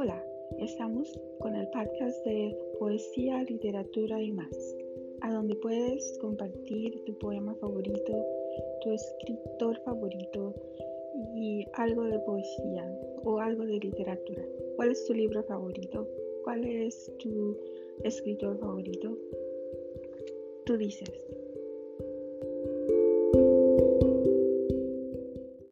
Hola, estamos con el podcast de poesía, literatura y más, a donde puedes compartir tu poema favorito, tu escritor favorito y algo de poesía o algo de literatura. ¿Cuál es tu libro favorito? ¿Cuál es tu escritor favorito? Tú dices.